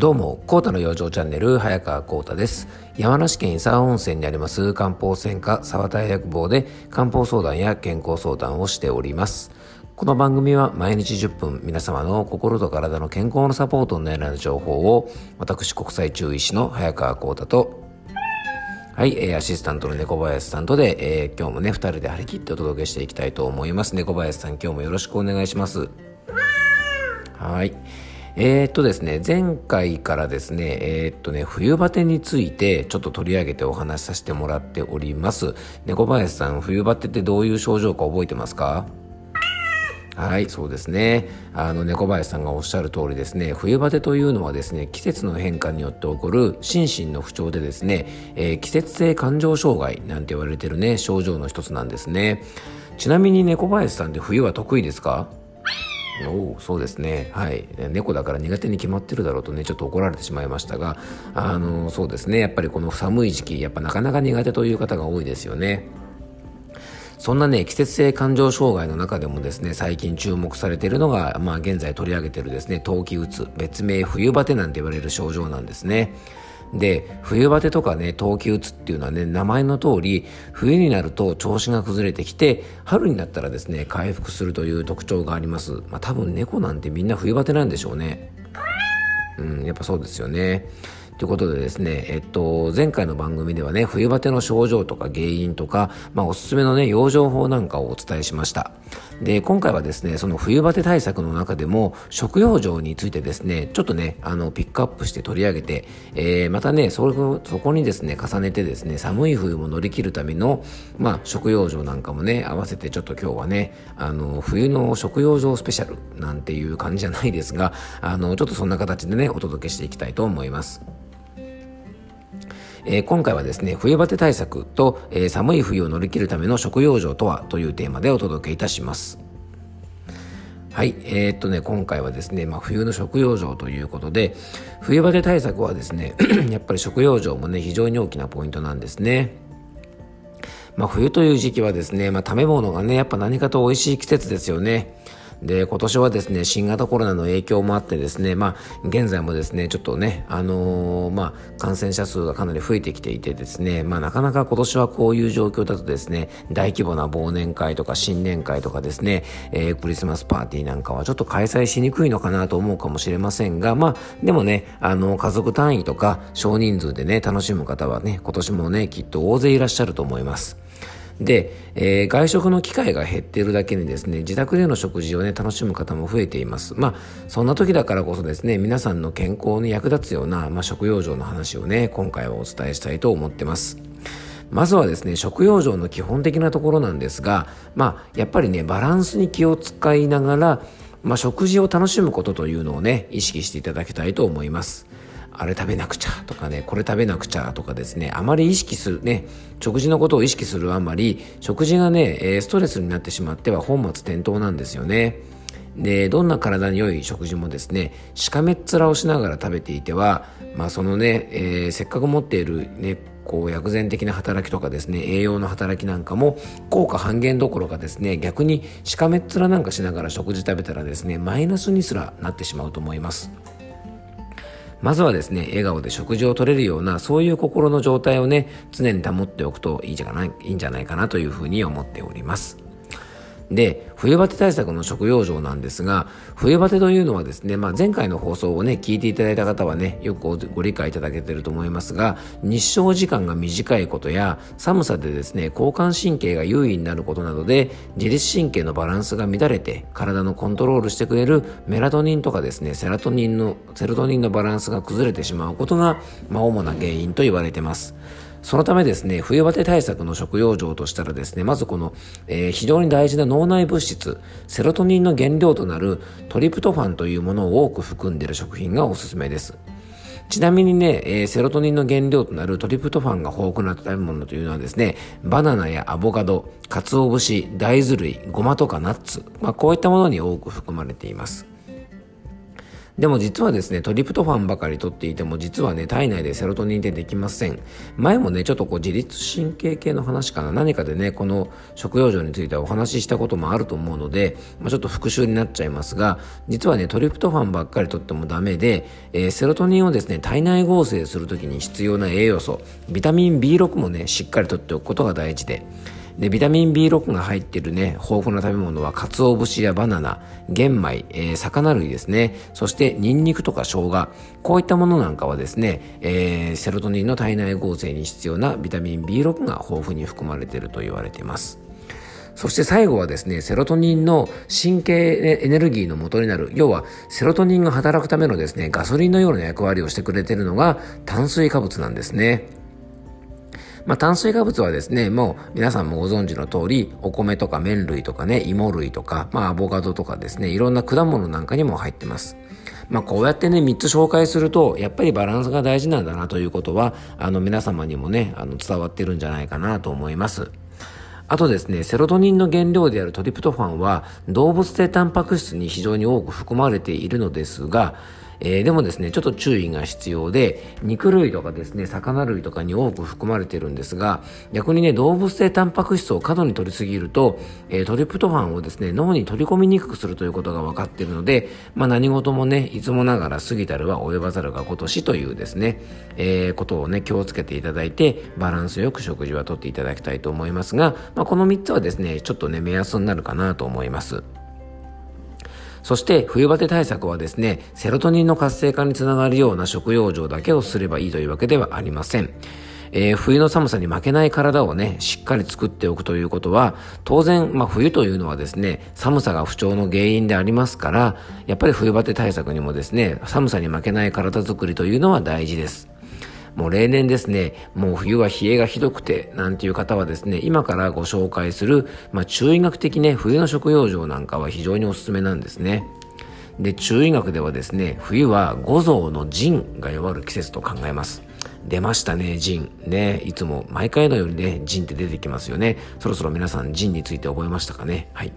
どうも、コータの養生チャンネル、早川コータです。山梨県伊沢温泉にあります漢方専科沢田薬房で漢方相談や健康相談をしております。この番組は毎日10分皆様の心と体の健康のサポートになる情報を私国際中医師の早川コータとはい、アシスタントの猫林さんとで、えー、今日もね、二人で張り切ってお届けしていきたいと思います。猫林さん、今日もよろしくお願いします。はい。えー、っとですね、前回からですね、えー、っとね、冬バテについてちょっと取り上げてお話しさせてもらっております。猫林さん、冬バテってどういう症状か覚えてますか？はい、そうですね。あの、猫林さんがおっしゃる通りですね、冬バテというのはですね、季節の変化によって起こる心身の不調でですね、えー、季節性感情障害なんて言われてるね、症状の一つなんですね。ちなみに猫林さんって冬は得意ですか？おおそうですね。はい。猫だから苦手に決まってるだろうとねちょっと怒られてしまいましたがあのそうですね。やっぱりこの寒い時期やっぱなかなか苦手という方が多いですよね。そんなね、季節性感情障害の中でもですね、最近注目されているのが、まあ現在取り上げているですね、冬季うつ、別名冬バテなんて言われる症状なんですね。で冬バテとかね冬季うつっていうのはね名前の通り冬になると調子が崩れてきて春になったらですね回復するという特徴があります。まあ多分猫なんてみんな冬バテなんでしょうね。うんやっぱそうですよね。ということでですね、えっと、前回の番組ではね、冬バテの症状とか原因とか、まあ、おすすめのね、養生法なんかをお伝えしました。で、今回はですね、その冬バテ対策の中でも、食用生についてですね、ちょっとね、あの、ピックアップして取り上げて、えー、またね、そこ、そこにですね、重ねてですね、寒い冬も乗り切るための、まあ、食用生なんかもね、合わせてちょっと今日はね、あの、冬の食用生スペシャルなんていう感じじゃないですが、あの、ちょっとそんな形でね、お届けしていきたいと思います。えー、今回はですね、冬バテ対策と、えー、寒い冬を乗り切るための食用生とはというテーマでお届けいたします。はい、えー、っとね、今回はですね、まあ、冬の食用生ということで、冬バテ対策はですね、やっぱり食用生もね、非常に大きなポイントなんですね。まあ、冬という時期はですね、まあ、食べ物がね、やっぱ何かと美味しい季節ですよね。で、今年はですね、新型コロナの影響もあってですね、まあ、現在もですね、ちょっとね、あのー、まあ、感染者数がかなり増えてきていてですね、まあ、なかなか今年はこういう状況だとですね、大規模な忘年会とか新年会とかですね、えー、クリスマスパーティーなんかはちょっと開催しにくいのかなと思うかもしれませんが、まあ、でもね、あの、家族単位とか少人数でね、楽しむ方はね、今年もね、きっと大勢いらっしゃると思います。で、えー、外食の機会が減っているだけにですね、自宅での食事をね、楽しむ方も増えています。まあ、そんな時だからこそですね、皆さんの健康に役立つような、まあ、食用生の話をね、今回はお伝えしたいと思ってます。まずはですね、食用生の基本的なところなんですが、まあ、やっぱりね、バランスに気を使いながら、まあ、食事を楽しむことというのをね、意識していただきたいと思います。あれ食べなくちゃとかね、これ食べなくちゃとかですね、あまり意識するね、食事のことを意識するあまり、食事がね、ストレスになってしまっては本末転倒なんですよね。で、どんな体に良い食事もですね、しかめっ面をしながら食べていては、まあそのね、えー、せっかく持っているね、こう薬膳的な働きとかですね栄養の働きなんかも効果半減どころかですね逆にしかめっ面なんかしながら食事食べたらですねマイナスにすらなってしまうと思いますまずはですね、笑顔で食事をとれるような、そういう心の状態をね、常に保っておくといいじゃない、いいんじゃないかなというふうに思っております。で、冬バテ対策の食用場なんですが、冬バテというのはですね、まあ、前回の放送をね、聞いていただいた方はね、よくご理解いただけていると思いますが、日照時間が短いことや、寒さでですね、交感神経が優位になることなどで、自律神経のバランスが乱れて、体のコントロールしてくれるメラトニンとかですね、セラトニンの、セロトニンのバランスが崩れてしまうことが、まあ、主な原因と言われています。そのためですね、冬バテ対策の食用場としたらですね、まずこの、えー、非常に大事な脳内物質、セロトニンの原料となるトリプトファンというものを多く含んでいる食品がおすすめです。ちなみにね、えー、セロトニンの原料となるトリプトファンが豊富な食べ物というのはですね、バナナやアボカド、鰹節、大豆類、ごまとかナッツ、まあ、こういったものに多く含まれています。でも実はですね、トリプトファンばかり取っていても、実はね、体内でセロトニンってできません。前もね、ちょっとこう自律神経系の話かな、何かでね、この食用状についてはお話ししたこともあると思うので、まあ、ちょっと復習になっちゃいますが、実はね、トリプトファンばっかり取ってもダメで、えー、セロトニンをですね、体内合成するときに必要な栄養素、ビタミン B6 もね、しっかりとっておくことが大事で、で、ビタミン B6 が入っているね、豊富な食べ物は、鰹節やバナナ、玄米、えー、魚類ですね。そして、ニンニクとか生姜。こういったものなんかはですね、えー、セロトニンの体内合成に必要なビタミン B6 が豊富に含まれていると言われています。そして最後はですね、セロトニンの神経エネルギーの元になる、要はセロトニンが働くためのですね、ガソリンのような役割をしてくれているのが炭水化物なんですね。まあ、炭水化物はですね、もう皆さんもご存知の通り、お米とか麺類とかね、芋類とか、まあ、アボカドとかですね、いろんな果物なんかにも入ってます。まあ、こうやってね、3つ紹介すると、やっぱりバランスが大事なんだなということは、あの、皆様にもね、あの、伝わってるんじゃないかなと思います。あとですね、セロトニンの原料であるトリプトファンは動物性タンパク質に非常に多く含まれているのですが、えー、でもですね、ちょっと注意が必要で、肉類とかですね、魚類とかに多く含まれてるんですが、逆にね、動物性タンパク質を過度に取りすぎると、えー、トリプトファンをですね、脳に取り込みにくくするということが分かっているので、まあ何事もね、いつもながら過ぎたるは及ばざるが今年というですね、えー、ことをね、気をつけていただいて、バランスよく食事はとっていただきたいと思いますが、まあこの3つはですね、ちょっとね、目安になるかなと思います。そして冬バテ対策はですね、セロトニンの活性化につながるような食用状だけをすればいいというわけではありません。えー、冬の寒さに負けない体をね、しっかり作っておくということは、当然、まあ冬というのはですね、寒さが不調の原因でありますから、やっぱり冬バテ対策にもですね、寒さに負けない体作りというのは大事です。もう例年ですね、もう冬は冷えがひどくて、なんていう方はですね、今からご紹介する、まあ、中医学的ね、冬の食用状なんかは非常におすすめなんですね。で、中医学ではですね、冬は五臓の腎が弱る季節と考えます。出ましたね、ジン。ね、いつも毎回のようにね、ジンって出てきますよね。そろそろ皆さんジンについて覚えましたかね？はい。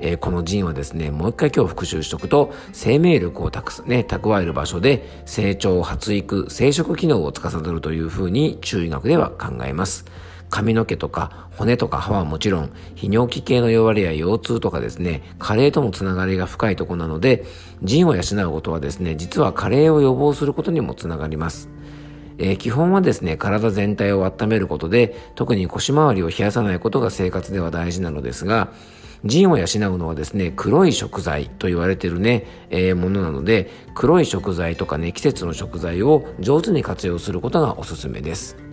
えー、このジンはですね、もう一回今日復習しとくと、生命力をたくね、蓄える場所で、成長、発育、生殖機能を司るというふうに中医学では考えます。髪の毛とか骨とか歯はもちろん、泌尿器系の弱りや腰痛とかですね、加齢ともつながりが深いとこなので、腎を養うことはですね、実は加齢を予防することにもつながります。えー、基本はですね、体全体を温めることで、特に腰回りを冷やさないことが生活では大事なのですが、腎を養うのはですね、黒い食材と言われてるね、えー、ものなので、黒い食材とかね、季節の食材を上手に活用することがおすすめです。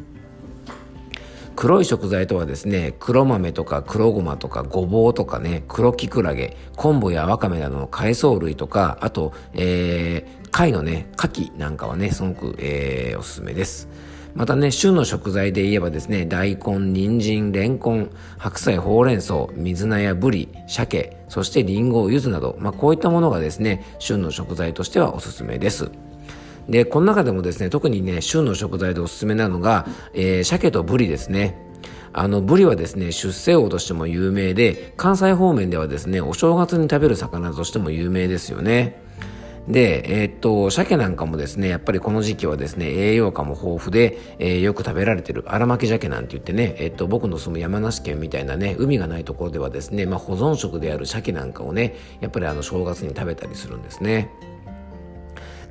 黒い食材とはですね、黒豆とか黒ごまとかごぼうとかね、黒きくらげ、昆布やわかめなどの海藻類とか、あと、えー、貝のね、牡蠣なんかはね、すごく、えー、おすすめです。またね、旬の食材で言えばですね、大根、人参、レンコン、白菜、ほうれん草、水菜やブリ、鮭、そしてリンゴ、柚子など、まあ、こういったものがですね、旬の食材としてはおすすめです。で、この中でもですね、特にね、旬の食材でおすすめなのが、えー、鮭とブリですね。あの、ブリはですね、出世魚としても有名で、関西方面ではですね、お正月に食べる魚としても有名ですよね。で、えー、っと、鮭なんかもですね、やっぱりこの時期はですね、栄養価も豊富で、えー、よく食べられてる荒巻鮭なんて言ってね、えー、っと、僕の住む山梨県みたいなね、海がないところではですね、まあ保存食である鮭なんかをね、やっぱりあの正月に食べたりするんですね。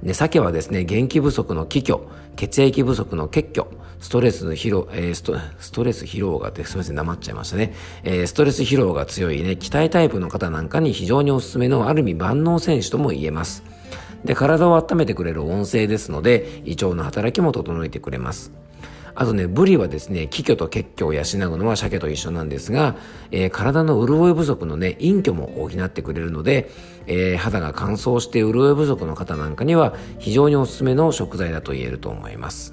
で、鮭はですね、元気不足の気虚、血液不足の血虚、ストレス疲労、えー、ストストレス疲労がって、すみません、なまっちゃいましたね。えー、ストレス疲労が強いね、気体タイプの方なんかに非常におすすめのある意味万能選手とも言えます。で、体を温めてくれる音声ですので、胃腸の働きも整えてくれます。あとね、ブリはですね、気虚と血虚を養うのは鮭と一緒なんですが、えー、体の潤い不足のね、陰虚も補ってくれるので、えー、肌が乾燥して潤い不足の方なんかには非常におすすめの食材だと言えると思います。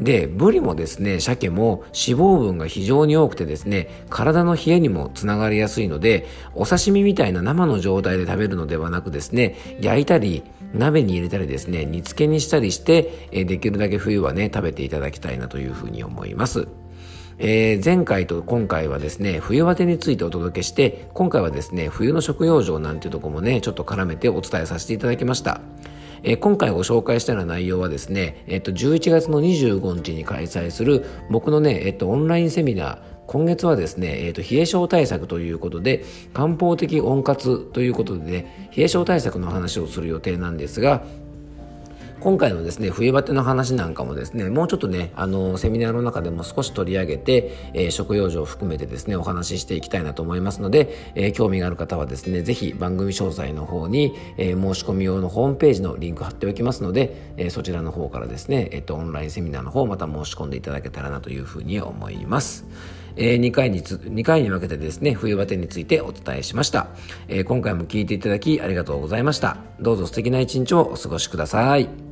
で、ブリもですね、鮭も脂肪分が非常に多くてですね、体の冷えにもつながりやすいので、お刺身みたいな生の状態で食べるのではなくですね、焼いたり、鍋に入れたりですね、煮付けにしたりして、えできるだけ冬はね、食べていただきたいなというふうに思います。えー、前回と今回はですね、冬バテについてお届けして、今回はですね、冬の食用状なんていうとこもね、ちょっと絡めてお伝えさせていただきました。えー、今回ご紹介したような内容はですね、えっ、ー、と、11月の25日に開催する僕のね、えっ、と、オンラインセミナー、今月はですね、えーと、冷え症対策ということで漢方的温活ということでね冷え症対策の話をする予定なんですが今回のですね、冬バテの話なんかもですね、もうちょっとね、あの、セミナーの中でも少し取り上げて、えー、食用場を含めてですね、お話ししていきたいなと思いますので、えー、興味がある方はですね、ぜひ番組詳細の方に、えー、申し込み用のホームページのリンク貼っておきますので、えそちらの方からですね、えっ、と、オンラインセミナーの方また申し込んでいただけたらなというふうに思います。えー、2回につ、2回に分けてですね、冬バテについてお伝えしました。えー、今回も聞いていただきありがとうございました。どうぞ素敵な一日をお過ごしください。